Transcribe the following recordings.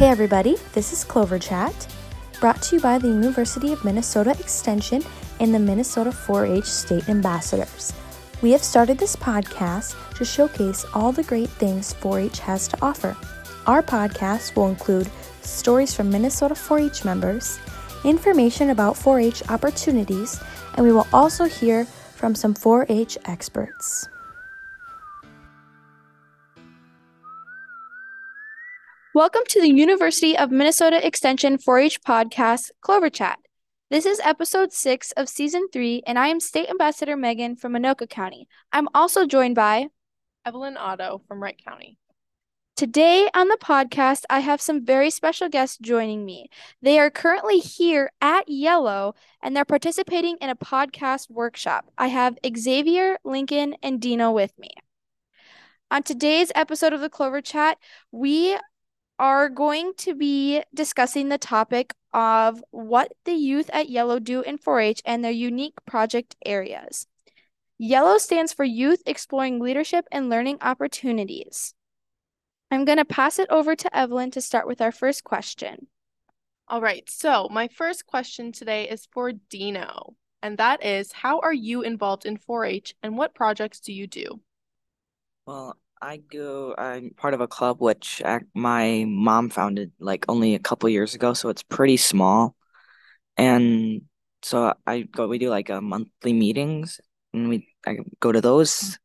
Hey everybody, this is Clover Chat, brought to you by the University of Minnesota Extension and the Minnesota 4 H State Ambassadors. We have started this podcast to showcase all the great things 4 H has to offer. Our podcast will include stories from Minnesota 4 H members, information about 4 H opportunities, and we will also hear from some 4 H experts. Welcome to the University of Minnesota Extension 4 H podcast, Clover Chat. This is episode six of season three, and I am State Ambassador Megan from Anoka County. I'm also joined by Evelyn Otto from Wright County. Today on the podcast, I have some very special guests joining me. They are currently here at YELLO and they're participating in a podcast workshop. I have Xavier, Lincoln, and Dino with me. On today's episode of the Clover Chat, we are going to be discussing the topic of what the youth at YELLO do in 4 H and their unique project areas. YELLO stands for Youth Exploring Leadership and Learning Opportunities. I'm going to pass it over to Evelyn to start with our first question. All right, so my first question today is for Dino, and that is How are you involved in 4 H and what projects do you do? Well, I go. I'm part of a club which my mom founded like only a couple years ago, so it's pretty small. And so I go. We do like a monthly meetings, and we I go to those.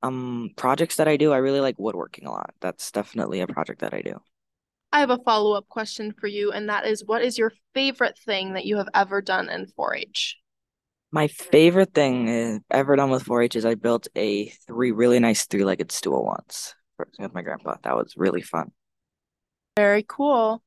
Um, projects that I do, I really like woodworking a lot. That's definitely a project that I do. I have a follow up question for you, and that is, what is your favorite thing that you have ever done in 4-H? My favorite thing ever done with 4-H is I built a three really nice three-legged stool once with my grandpa. That was really fun. Very cool.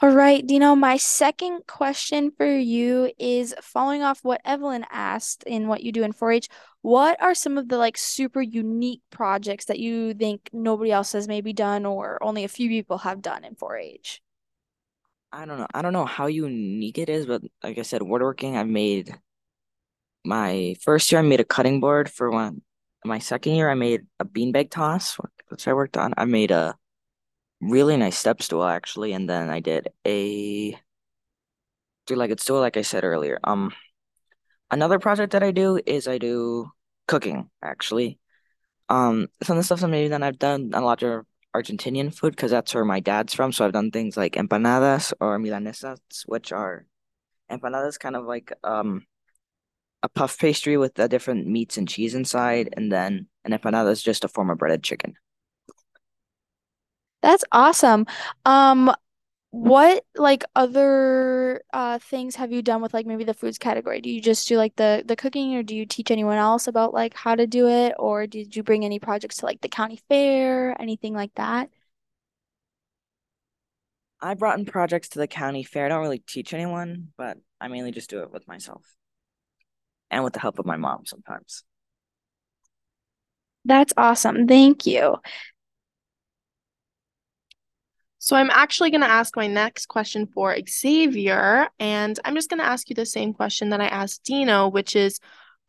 All right, Dino, my second question for you is following off what Evelyn asked in what you do in 4-H. What are some of the like super unique projects that you think nobody else has maybe done or only a few people have done in 4-H? I don't know. I don't know how unique it is, but like I said, woodworking, I made my first year I made a cutting board for one. My second year I made a beanbag toss, which I worked on. I made a really nice step stool actually, and then I did a three-legged stool, like I said earlier. Um another project that I do is I do cooking, actually. Um some of the stuff that maybe that I've done a lot of Argentinian food because that's where my dad's from. So I've done things like empanadas or milanesas, which are empanadas kind of like um a puff pastry with the different meats and cheese inside, and then an empanada is just a form of breaded chicken. That's awesome. Um, what like other uh things have you done with like maybe the foods category? Do you just do like the the cooking or do you teach anyone else about like how to do it or did you bring any projects to like the county fair, anything like that? I brought in projects to the county fair. I don't really teach anyone, but I mainly just do it with myself and with the help of my mom sometimes. That's awesome. Thank you. So I'm actually going to ask my next question for Xavier, and I'm just going to ask you the same question that I asked Dino, which is,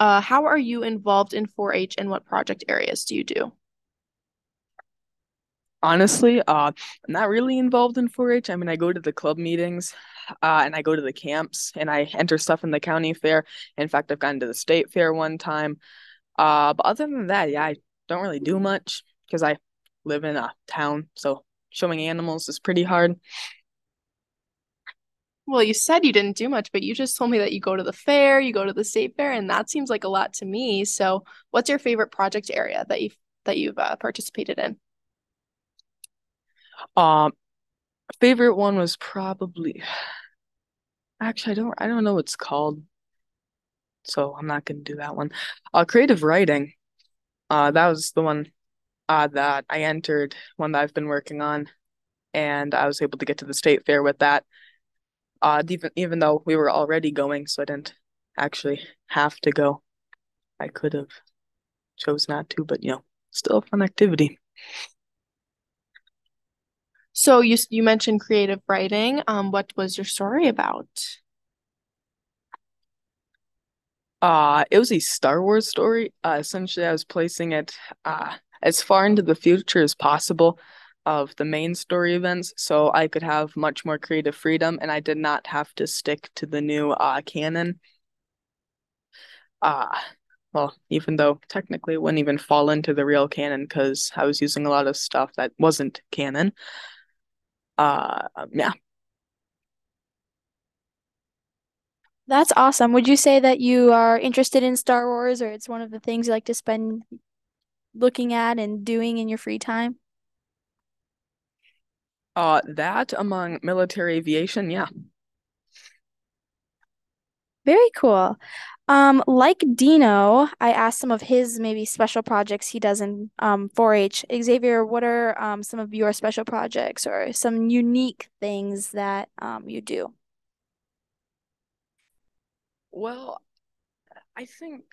uh, how are you involved in 4-H and what project areas do you do? Honestly, uh, I'm not really involved in 4-H. I mean, I go to the club meetings, uh, and I go to the camps, and I enter stuff in the county fair. In fact, I've gone to the state fair one time. Uh, but other than that, yeah, I don't really do much because I live in a town, so showing animals is pretty hard. Well, you said you didn't do much, but you just told me that you go to the fair, you go to the state fair, and that seems like a lot to me. So, what's your favorite project area that you've that you've uh, participated in? Um, favorite one was probably actually I don't I don't know what it's called, so I'm not gonna do that one. Uh, creative writing. Uh, that was the one uh, that I entered, one that I've been working on, and I was able to get to the state fair with that. Uh, even even though we were already going, so I didn't actually have to go. I could have chose not to, but you know, still a fun activity. So you you mentioned creative writing. Um, what was your story about? Uh, it was a Star Wars story. Uh, essentially, I was placing it uh as far into the future as possible. of the main story events, so I could have much more creative freedom and I did not have to stick to the new uh canon. Uh well, even though technically it wouldn't even fall into the real canon because I was using a lot of stuff that wasn't canon. Uh yeah. That's awesome. Would you say that you are interested in Star Wars or it's one of the things you like to spend looking at and doing in your free time? Uh, that among military aviation, yeah. Very cool. Um, like Dino, I asked some of his maybe special projects he does in um 4-H. Xavier, what are um some of your special projects or some unique things that um you do? Well, I think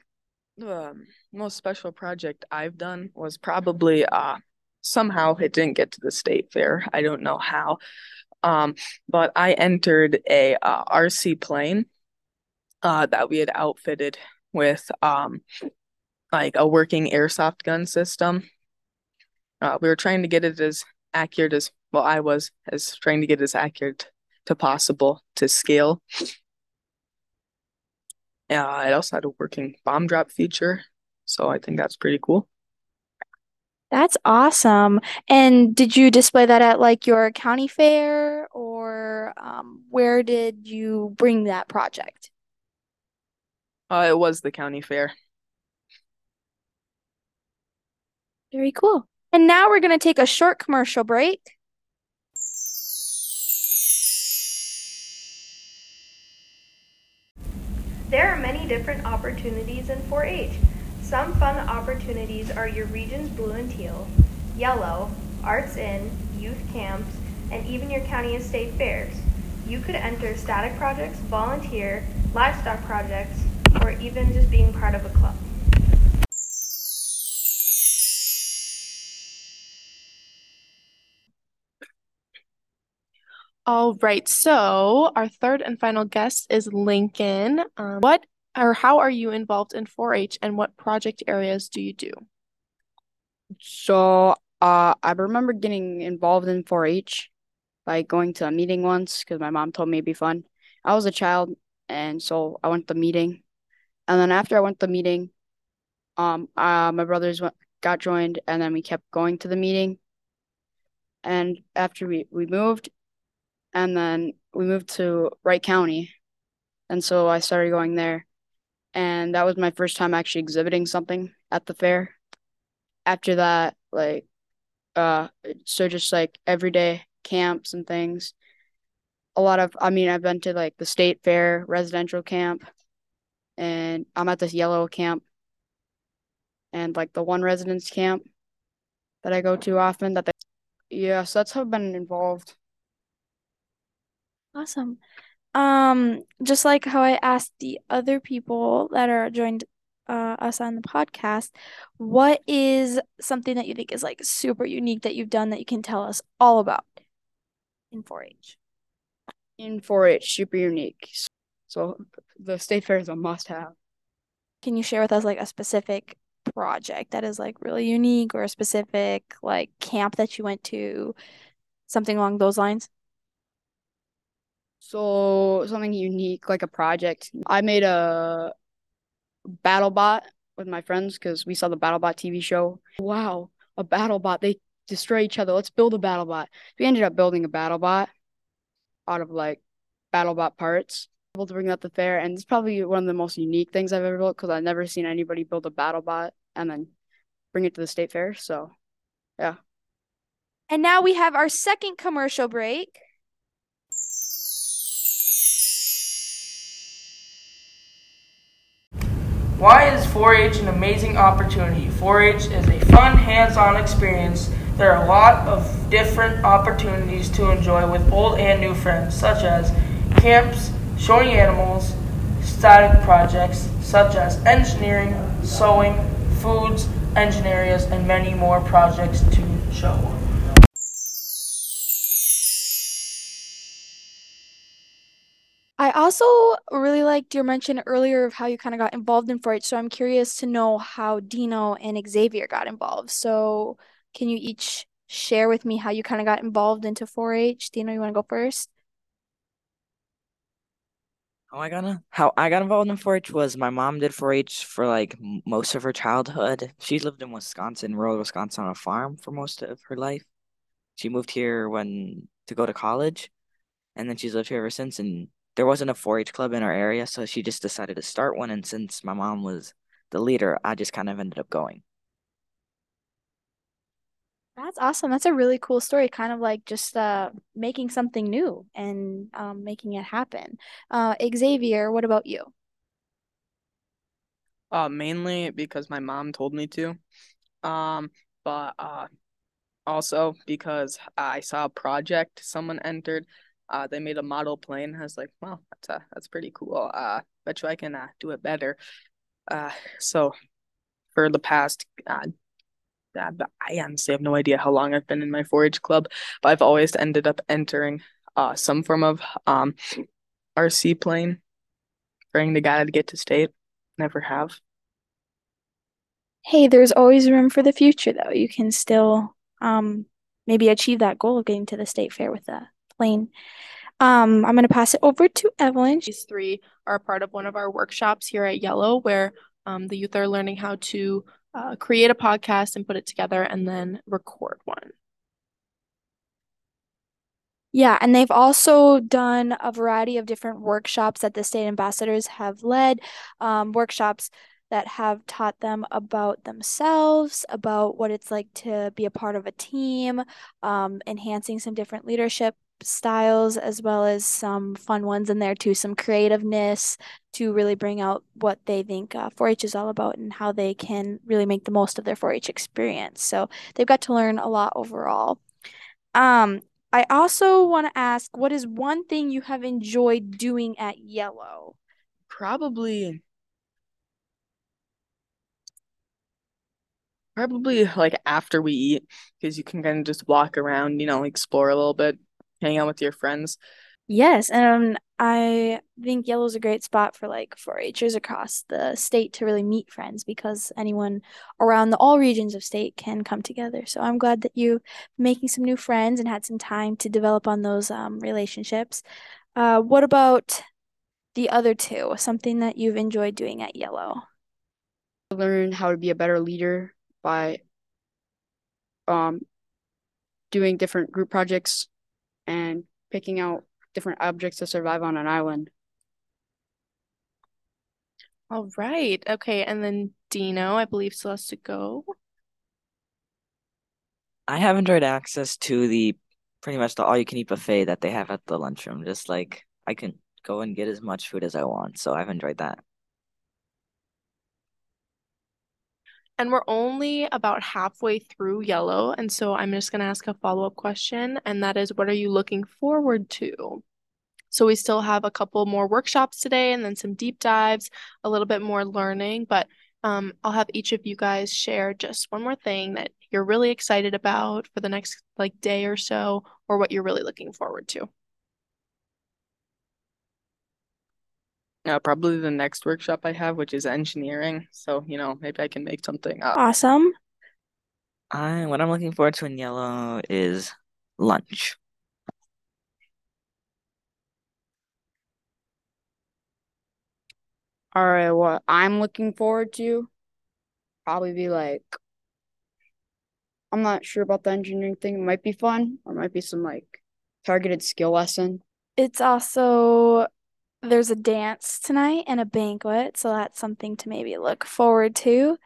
the most special project I've done was probably uh somehow it didn't get to the state fair. I don't know how. Um, but I entered a uh, RC plane uh that we had outfitted with um like a working airsoft gun system. Uh, we were trying to get it as accurate as well, I was as trying to get as accurate to possible to scale. Uh, it also had a working bomb drop feature, so I think that's pretty cool. That's awesome. And did you display that at like your county fair or um, where did you bring that project? Uh, it was the county fair. Very cool. And now we're going to take a short commercial break. There are many different opportunities in 4 H. Some fun opportunities are your region's blue and teal, YELLO, arts in, youth camps, and even your county and state fairs. You could enter static projects, volunteer, livestock projects, or even just being part of a club. All right, so our third and final guest is Lincoln. Um, what or how are you involved in 4-H and what project areas do you do? So, uh, I remember getting involved in 4-H by going to a meeting once because my mom told me it'd be fun. I was a child, and so I went to the meeting, and then after I went to the meeting, um, uh, my brothers went got joined, and then we kept going to the meeting. And after we we moved, and then we moved to Wright County, and so I started going there, and that was my first time actually exhibiting something at the fair. After that, like, uh, so just like everyday camps and things. A lot of, I mean, I've been to like the state fair residential camp, and I'm at this YELLO camp, and like the one residence camp that I go to often. That they, yeah, so that's how I've been involved. Awesome. Um, just like how I asked the other people that are joined uh, us on the podcast, what is something that you think is like super unique that you've done that you can tell us all about in 4-H? In 4-H, super unique. So the state fair is a must-have. Can you share with us like a specific project that is like really unique or a specific like camp that you went to, something along those lines? So something unique, like a project. I made a battle bot with my friends because we saw the BattleBot TV show. Wow, a battle bot. They destroy each other. Let's build a battle bot. We ended up building a battle bot out of like BattleBot parts. Able to bring that to the fair, and it's probably one of the most unique things I've ever built because I've never seen anybody build a battle bot and then bring it to the state fair. So, yeah. And now we have our second commercial break. Why is 4-H an amazing opportunity? 4-H is a fun, hands-on experience. There are a lot of different opportunities to enjoy with old and new friends, such as camps, showing animals, static projects such as engineering, sewing, foods, engine areas, and many more projects to show. I also really liked your mention earlier of how you kind of got involved in 4-H, so I'm curious to know how Dino and Xavier got involved. So, can you each share with me how you kind of got involved into 4-H? Dino, you want to go first? How I got how I got involved in 4-H was my mom did 4-H for like most of her childhood. She lived in Wisconsin, rural Wisconsin, on a farm for most of her life. She moved here when to go to college, and then she's lived here ever since. And there wasn't a 4-H club in our area, so she just decided to start one. And since my mom was the leader, I just kind of ended up going. That's awesome. That's a really cool story. Kind of like just uh, making something new and um, making it happen. Uh, Xavier, what about you? Uh, mainly because my mom told me to. Um, but uh, also because I saw a project someone entered. Uh, they made a model plane. I was like, well, that's uh, that's pretty cool. Uh, bet you I can uh, do it better. Uh, so for the past uh, I honestly have no idea how long I've been in my 4-H club, but I've always ended up entering uh some form of um RC plane, praying to God to get to state. Never have. Hey, there's always room for the future, though. You can still um maybe achieve that goal of getting to the state fair with a plane. Um, I'm gonna pass it over to Evelyn. These three are part of one of our workshops here at YELLO, where um, the youth are learning how to uh, create a podcast and put it together and then record one. Yeah, and they've also done a variety of different workshops that the state ambassadors have led, um, workshops that have taught them about themselves, about what it's like to be a part of a team, um, enhancing some different leadership styles as well as some fun ones in there too, some creativeness to really bring out what they think uh, 4-H is all about and how they can really make the most of their 4-H experience. So they've got to learn a lot overall. Um, I also want to ask, what is one thing you have enjoyed doing at YELLO? Probably probably like after we eat because you can kind of just walk around, you know, explore a little bit hang out with your friends. Yes, and um, I think YELLO's is a great spot for like 4-Hers across the state to really meet friends because anyone around the all regions of state can come together. So I'm glad that you making some new friends and had some time to develop on those um, relationships. Uh, what about the other two? Something that you've enjoyed doing at YELLO? Learn how to be a better leader by um doing different group projects and picking out different objects to survive on an island. All right. Okay. And then Dino, I believe, still has to go. I have enjoyed access to the pretty much the all you can eat buffet that they have at the lunchroom. Just like I can go and get as much food as I want. So I've enjoyed that. And we're only about halfway through YELLO. And so I'm just going to ask a follow up question. And that is, what are you looking forward to? So we still have a couple more workshops today and then some deep dives, a little bit more learning. But um, I'll have each of you guys share just one more thing that you're really excited about for the next like day or so, or what you're really looking forward to. Uh, probably the next workshop I have, which is engineering. So, you know, maybe I can make something up. Awesome. I what I'm looking forward to in YELLO is lunch. All right, what I'm looking forward to probably be like I'm not sure about the engineering thing. It might be fun or might be some like targeted skill lesson. It's also there's a dance tonight and a banquet, so that's something to maybe look forward to.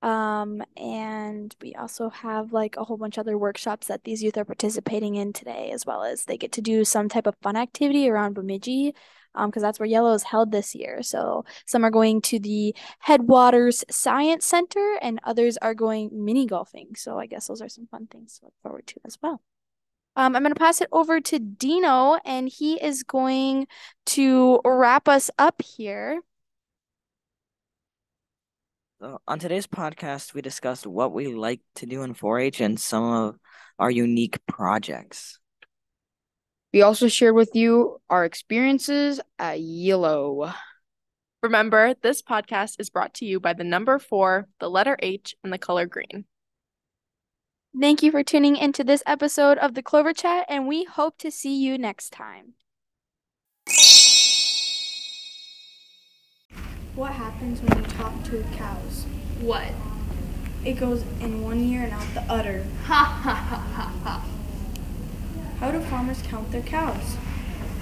Um, and we also have like a whole bunch of other workshops that these youth are participating in today, as well as they get to do some type of fun activity around Bemidji, um, because that's where YELLO is held this year. So some are going to the Headwaters Science Center, and others are going mini golfing. So I guess those are some fun things to look forward to as well. Um, I'm going to pass it over to Dino, and he is going to wrap us up here. So on today's podcast, we discussed what we like to do in 4 H and some of our unique projects. We also shared with you our experiences at YELLO. Remember, this podcast is brought to you by the number four, the letter H, and the color green. Thank you for tuning into this episode of the Clover Chat, and we hope to see you next time. What happens when you talk to cows? What? It goes in one ear and out the other. Ha ha ha ha ha. How do farmers count their cows?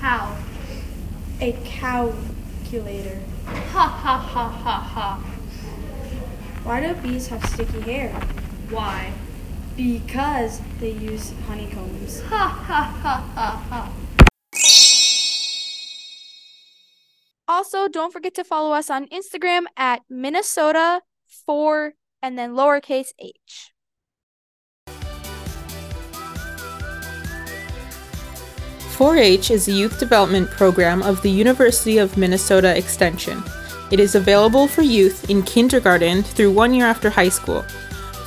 How? A calculator. Ha ha ha ha ha. Why do bees have sticky hair? Why? Because they use honeycombs. Ha ha ha ha ha. Also, don't forget to follow us on Instagram at Minnesota 4 and then lowercase h. 4-H is a youth development program of the University of Minnesota Extension. It is available for youth in kindergarten through one year after high school.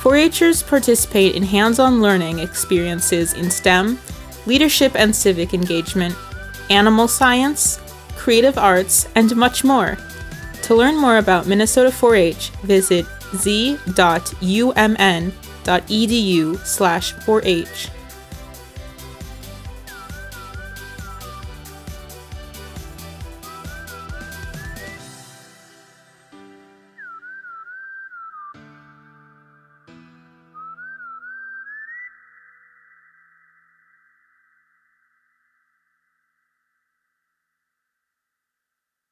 4-Hers participate in hands-on learning experiences in STEM, leadership and civic engagement, animal science, creative arts, and much more. To learn more about Minnesota 4-H, visit z.umn.edu slash 4-H.